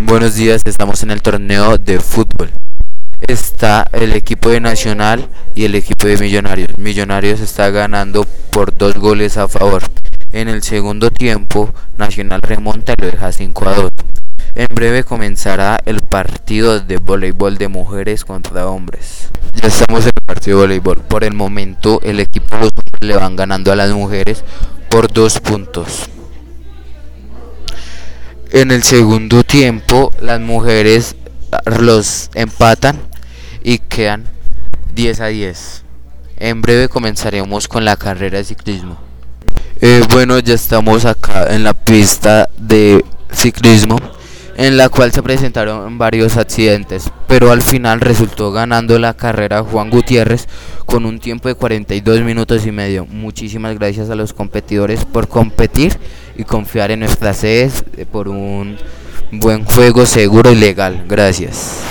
Buenos días, estamos en el torneo de fútbol. Está el equipo de Nacional y el equipo de Millonarios. Millonarios está ganando por dos goles a favor. En el segundo tiempo, Nacional remonta y lo deja 5 a 2. En breve comenzará el partido de voleibol de mujeres contra hombres. Ya estamos en el partido de voleibol. Por el momento, el equipo de los hombres le van ganando a las mujeres por dos puntos. En el segundo tiempo, las mujeres los empatan y quedan 10 a 10. En breve comenzaremos con la carrera de ciclismo. Eh, bueno, ya estamos acá en la pista de ciclismo en la cual se presentaron varios accidentes, pero al final resultó ganando la carrera Juan Gutiérrez con un tiempo de 42 minutos y medio. Muchísimas gracias a los competidores por competir y confiar en nuestras sedes por un buen juego seguro y legal. Gracias.